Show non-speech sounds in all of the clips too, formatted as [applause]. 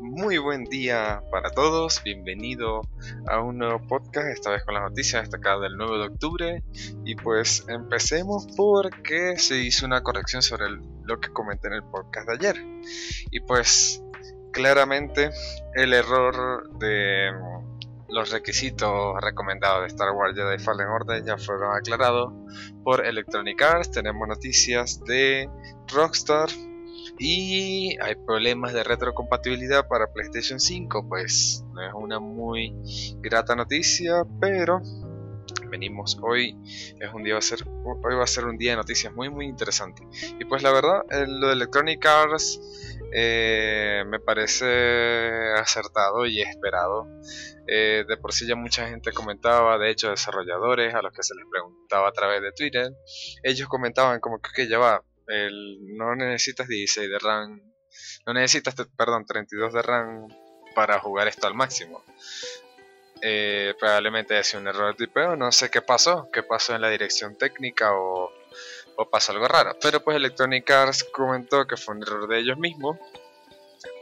Muy buen día para todos, bienvenido a un nuevo podcast, esta vez con las noticias destacadas del 9 de octubre. Y pues empecemos porque se hizo una corrección sobre lo que comenté en el podcast de ayer. Y pues claramente el error de los requisitos recomendados de Star Wars Jedi Fallen Order ya fueron aclarados por Electronic Arts. Tenemos noticias de Rockstar y hay problemas de retrocompatibilidad para PlayStation 5, pues no es una muy grata noticia, pero venimos hoy es un día va a ser hoy va a ser un día de noticias muy muy interesante. Y pues la verdad lo de Electronic Arts eh, me parece acertado y esperado. Eh, de por sí ya mucha gente comentaba de hecho desarrolladores a los que se les preguntaba a través de Twitter ellos comentaban como que, que ya va no necesitas 16 de RAM, no necesitas, perdón, 32 de RAM para jugar esto al máximo. Eh, probablemente es un error de tipeo, no sé qué pasó, qué pasó en la dirección técnica o, o pasó algo raro. Pero pues Electronic Arts comentó que fue un error de ellos mismos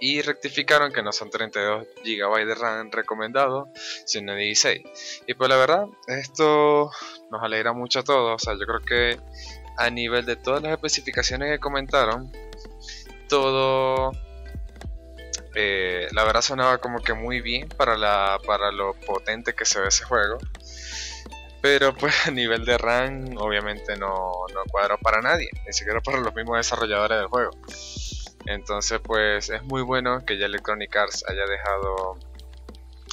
y rectificaron que no son 32 GB de RAM recomendado, sino 16. Y pues la verdad, esto nos alegra mucho a todos. O sea, yo creo que a nivel de todas las especificaciones que comentaron, todo eh, la verdad sonaba como que muy bien para, la, para lo potente que se ve ese juego. Pero pues a nivel de RAM obviamente no, no cuadró para nadie, ni siquiera para los mismos desarrolladores del juego. Entonces pues es muy bueno que ya Electronic Arts haya dejado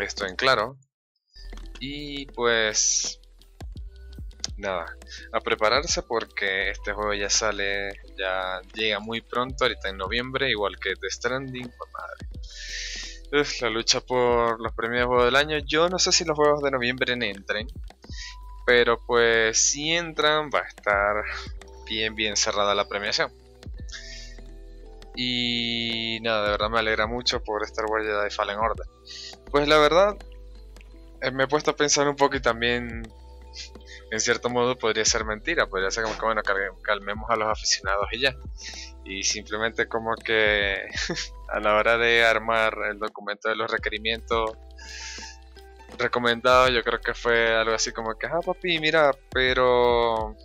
esto en claro. Y pues nada, a prepararse porque este juego ya sale, ya llega muy pronto, ahorita en noviembre, igual que The Stranding, pues madre. la lucha por los premios de juego del año. Yo no sé si los juegos de noviembre entren, pero pues si entran va a estar bien, bien cerrada la premiación. Y nada, de verdad me alegra mucho por Star Wars Jedi Fallen Order. Pues la verdad, eh, me he puesto a pensar un poco y también en cierto modo podría ser mentira, podría ser como que bueno, calmemos a los aficionados y ya. Y simplemente como que [laughs] a la hora de armar el documento de los requerimientos recomendados, yo creo que fue algo así como que, ah papi, mira, pero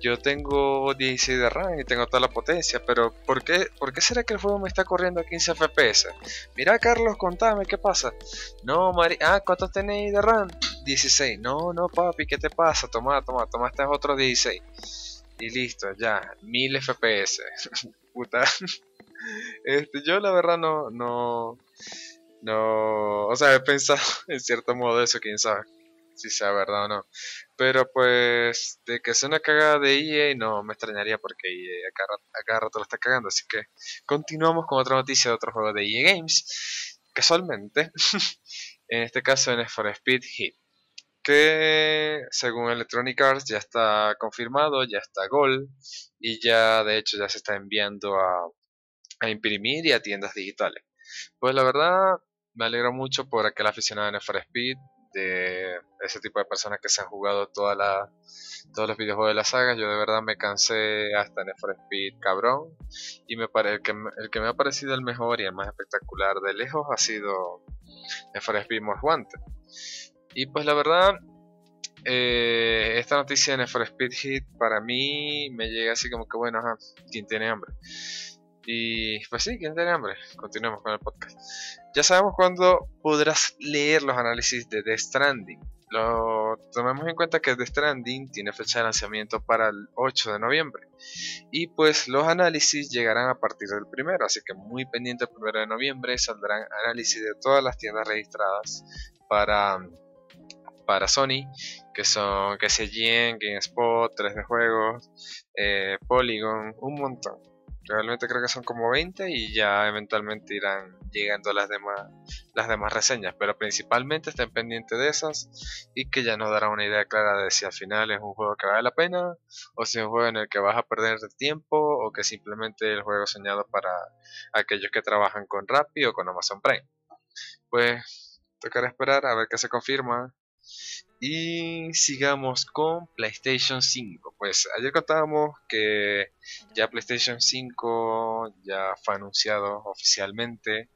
yo tengo 16 de RAM y tengo toda la potencia, pero ¿por qué, ¿por qué será que el juego me está corriendo a 15 FPS? Mira Carlos, contame, ¿qué pasa? No, Mari, ah, ¿cuántos tenéis de RAM? 16. No, no, papi, ¿qué te pasa? Toma, toma, toma, este otro 16. Y listo, ya, 1000 FPS. [laughs] Puta. [laughs] Este, yo la verdad no, no, no, o sea, he pensado [laughs] en cierto modo eso, quién sabe si sea verdad o no. Pero pues, de que sea una cagada de EA, no me extrañaría porque EA a cada, rato lo está cagando. Así que continuamos con otra noticia de otro juego de EA Games. Casualmente, en este caso en For Speed Hit que según Electronic Arts ya está confirmado, ya está Gol y ya de hecho ya se está enviando a, imprimir y a tiendas digitales. Pues la verdad me alegro mucho por aquel aficionado de For Speed, de ese tipo de personas que se han jugado todos los videojuegos de la saga. Yo de verdad me cansé hasta en For Speed cabrón y me pare, el, que, el que me ha parecido el mejor y el más espectacular de lejos ha sido For Speed Most. Y pues la verdad, eh, esta noticia de For Speed Hit para mí me llega así como que bueno, ajá, ¿quién tiene hambre? Y pues sí, ¿quién tiene hambre? Continuemos con el podcast. Ya sabemos cuándo podrás leer los análisis de The Stranding. Lo, tomemos en cuenta que The Stranding tiene fecha de lanzamiento para el 8 de noviembre. Y pues los análisis llegarán a partir del primero, así que muy pendiente el primero de noviembre saldrán análisis de todas las tiendas registradas para para Sony, que son que se GameSpot, 3D Juegos, eh, Polygon, un montón. Realmente creo que son como 20 y ya eventualmente irán llegando las demás, las demás reseñas, pero principalmente estén pendientes de esas y que ya nos dará una idea clara de si al final es un juego que vale la pena o si es un juego en el que vas a perder tiempo o que simplemente el juego soñado para aquellos que trabajan con Rappi o con Amazon Prime. Pues tocará esperar a ver qué se confirma Y sigamos con PlayStation 5. Pues ayer contábamos que ya PlayStation 5 ya fue anunciado oficialmente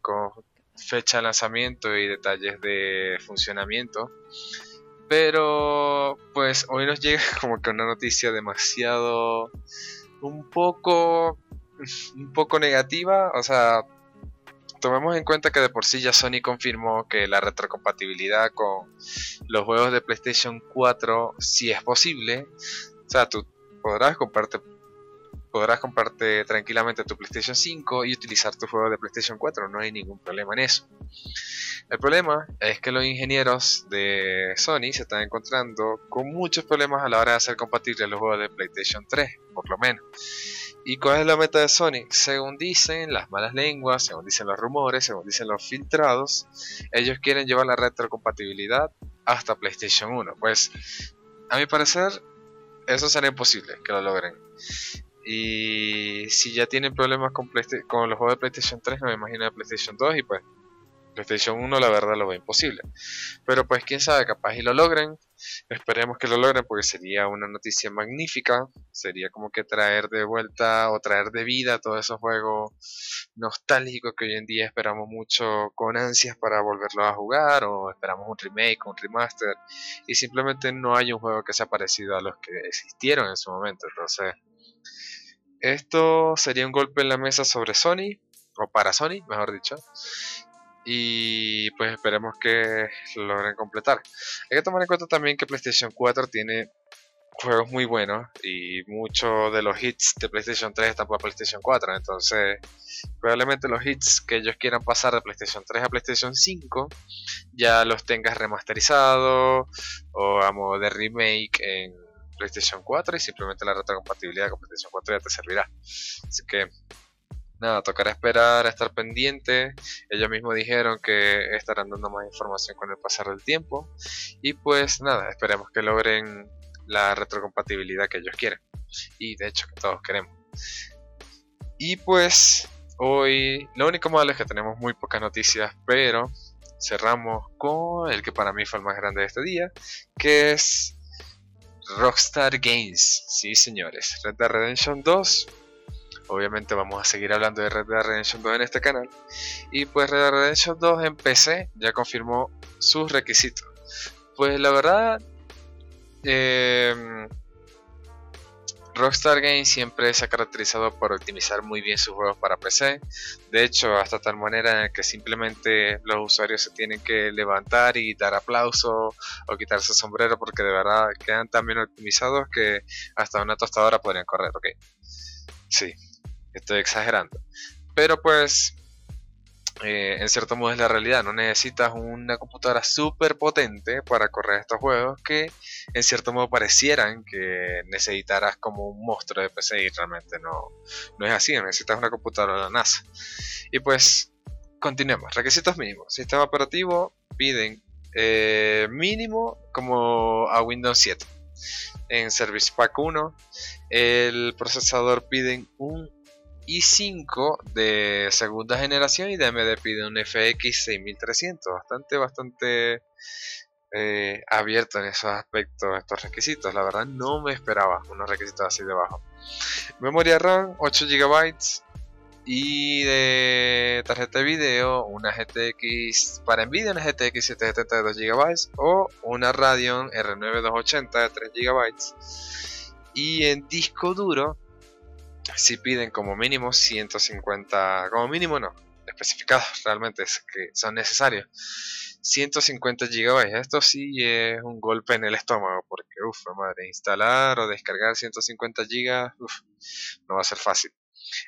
con fecha de lanzamiento y detalles de funcionamiento. Pero pues hoy nos llega [laughs] como que una noticia demasiado un poco un poco negativa, o sea, tomemos en cuenta que de por sí ya Sony confirmó que la retrocompatibilidad con los juegos de PlayStation 4 sí es posible. O sea, tú podrás comprarte podrás comprarte tranquilamente tu PlayStation 5 y utilizar tu juego de PlayStation 4, no hay ningún problema en eso. El problema es que los ingenieros de Sony se están encontrando con muchos problemas a la hora de hacer compatibles los juegos de PlayStation 3, por lo menos. ¿Y cuál es la meta de Sony? Según dicen las malas lenguas, según dicen los rumores, según dicen los filtrados, ellos quieren llevar la retrocompatibilidad hasta PlayStation 1. Pues, a mi parecer, eso será imposible que lo logren. Y si ya tienen problemas con, con los juegos de PlayStation 3, no me imagino de PlayStation 2 y pues PlayStation 1 la verdad lo ve imposible. Pero pues quién sabe, capaz y lo logren. Esperemos que lo logren porque sería una noticia magnífica. Sería como que traer de vuelta o traer de vida todos esos juegos nostálgicos que hoy en día esperamos mucho con ansias para volverlos a jugar o esperamos un remake, un remaster y simplemente no hay un juego que sea parecido a los que existieron en su momento. Entonces, esto sería un golpe en la mesa sobre Sony o para Sony, mejor dicho, y pues esperemos que lo logren completar. Hay que tomar en cuenta también que PlayStation 4 tiene juegos muy buenos y muchos de los hits de PlayStation 3 están para PlayStation 4, entonces probablemente los hits que ellos quieran pasar de PlayStation 3 a PlayStation 5 ya los tengas remasterizados o a modo de remake en PlayStation 4 y simplemente la retrocompatibilidad con PlayStation 4 ya te servirá. Así que nada, tocará esperar estar pendiente. Ellos mismos dijeron que estarán dando más información con el pasar del tiempo. Y pues nada, esperemos que logren la retrocompatibilidad que ellos quieren. Y de hecho que todos queremos. Y pues hoy lo único malo es que tenemos muy pocas noticias, pero cerramos con el que para mí fue el más grande de este día, que es Rockstar Games. Sí, señores, Red Dead Redemption 2 Obviamente vamos a seguir hablando de Red Dead Redemption 2 en este canal. Y pues Red Dead Redemption 2 en PC ya confirmó sus requisitos. Pues la verdad, em, Rockstar Games siempre se ha caracterizado por optimizar muy bien sus juegos para PC. De hecho, hasta tal manera que simplemente los usuarios se tienen que levantar y dar aplauso o quitarse el sombrero porque de verdad quedan tan bien optimizados que hasta una tostadora podrían correr, ¿ok? Sí, estoy exagerando. Pero pues, eh, en cierto modo es la realidad, no necesitas una computadora súper potente para correr estos juegos que en cierto modo parecieran que necesitarás como un monstruo de PC y realmente no, no es así, necesitas una computadora de la NASA. Y pues, continuemos, requisitos mínimos. Sistema operativo piden eh, mínimo como a Windows 7 en Service Pack 1. El procesador piden un i5 de segunda generación y AMD pide un FX 6300, bastante, bastante eh, abierto en esos aspectos, estos requisitos. La verdad no me esperaba unos requisitos así de bajo. Memoria RAM 8 GB y de tarjeta de video una GTX para Nvidia una GTX 770 de 2 GB o una Radeon R9 280 de 3 GB y en disco duro si piden como mínimo 150, como mínimo no, especificados realmente es que son necesarios. 150 GB, esto sí es un golpe en el estómago, porque uff, madre, instalar o descargar 150 GB, no va a ser fácil.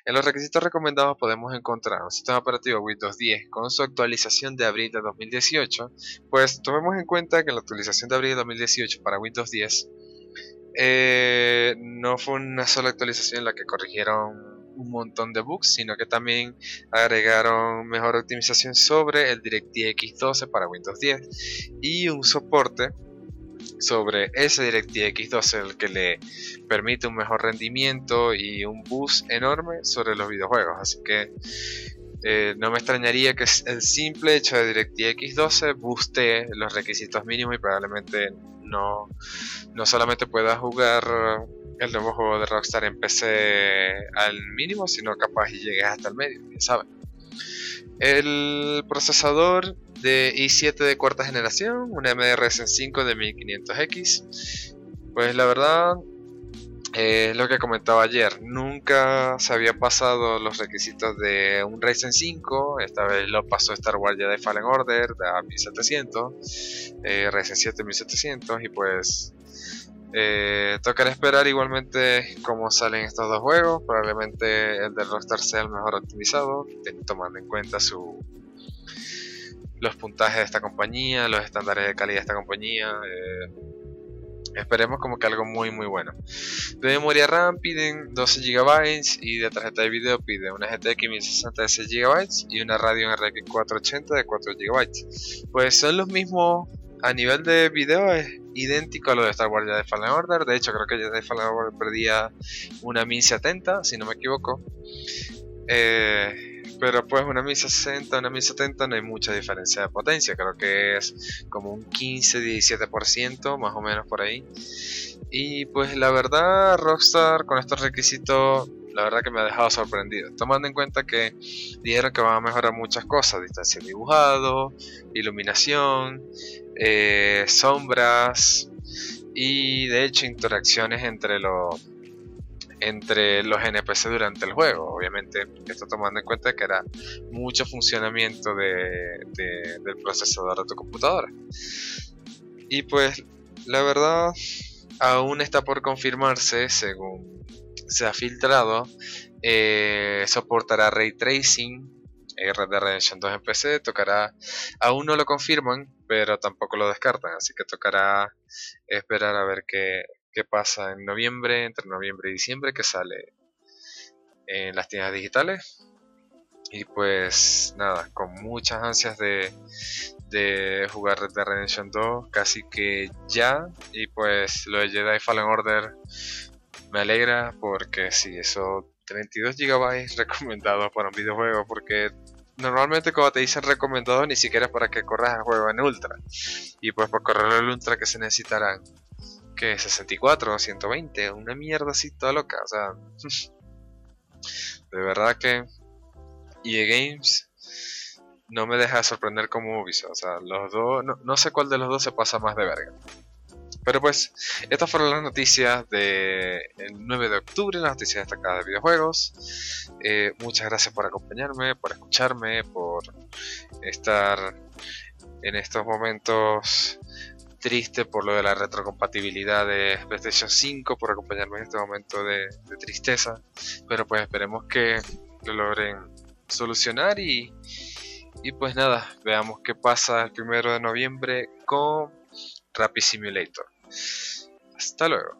En los requisitos recomendados podemos encontrar un sistema operativo Windows 10 con su actualización de abril de 2018. Pues tomemos en cuenta que la actualización de abril de 2018 para Windows 10 eh, no fue una sola actualización en la que corrigieron un montón de bugs, sino que también agregaron mejor optimización sobre el DirectX 12 para Windows 10 y un soporte sobre ese DirectX 12 el que le permite un mejor rendimiento y un boost enorme sobre los videojuegos. Así que Eh, no me extrañaría que el simple hecho de DirectX 12 buste los requisitos mínimos y probablemente no, no solamente pueda jugar el nuevo juego de Rockstar en PC al mínimo, sino capaz y llegue hasta el medio, quién sabe. El procesador de i7 de cuarta generación, un AMD Ryzen 5 de 1500X. Pues la verdad, eh, lo que comentaba ayer, nunca se había pasado los requisitos de un Ryzen 5, esta vez lo pasó Star Wars Jedi Fallen Order de 1700, eh, Ryzen 7 1700 y pues eh, tocará esperar igualmente cómo salen estos dos juegos. Probablemente el de Rockstar sea el mejor optimizado, tomando en cuenta su los puntajes de esta compañía, los estándares de calidad de esta compañía. Eh, esperemos como que algo muy muy bueno. De memoria RAM piden 12 GB y de tarjeta de video piden una GTX 1060 de 6 GB y una Radeon RX 480 de 4 GB. Pues son los mismos a nivel de video es idéntico a lo de Star Wars de Fallen Order. De hecho, creo que Jedi Fallen Order perdía una 1070, si no me equivoco. Eh, pero pues una 1060, una 1070 no hay mucha diferencia de potencia. Creo que es como un 15-17%, más o menos por ahí. Y pues la verdad, Rockstar con estos requisitos la verdad que me ha dejado sorprendido. Tomando en cuenta que dijeron que van a mejorar muchas cosas, distancia dibujado, iluminación, eh, sombras y de hecho interacciones entre los entre los NPC durante el juego. Obviamente, esto tomando en cuenta que era mucho funcionamiento de, del procesador de tu computadora. Y pues, la verdad, aún está por confirmarse, según se ha filtrado, eh, soportará ray tracing Red Dead Redemption 2 en PC, tocará, aún no lo confirman, pero tampoco lo descartan, así que tocará esperar a ver qué, pasa en noviembre, entre noviembre y diciembre, que sale en las tiendas digitales. Y pues nada, con muchas ansias de, de jugar Red Dead Redemption 2, casi que ya. Y pues lo de Jedi Fallen Order me alegra porque si eso 32 GB recomendados para un videojuego porque normalmente cuando te dicen recomendado ni siquiera es para que corras el juego en ultra y pues por correr el ultra que se necesitarán que 64 o 120 una mierda así toda loca o sea [laughs] de verdad que EA Games no me deja de sorprender como Ubisoft o sea los dos no, no sé cuál de los dos se pasa más de verga pero pues, estas fueron las noticias del 9 de octubre, las noticias destacadas de videojuegos. Eh, muchas gracias por acompañarme, por escucharme, por estar en estos momentos triste por lo de la retrocompatibilidad de PlayStation 5, por acompañarme en este momento de, tristeza. Pero pues esperemos que lo logren solucionar y, y pues nada, veamos qué pasa el primero de noviembre con Rapid Simulator. Hasta luego.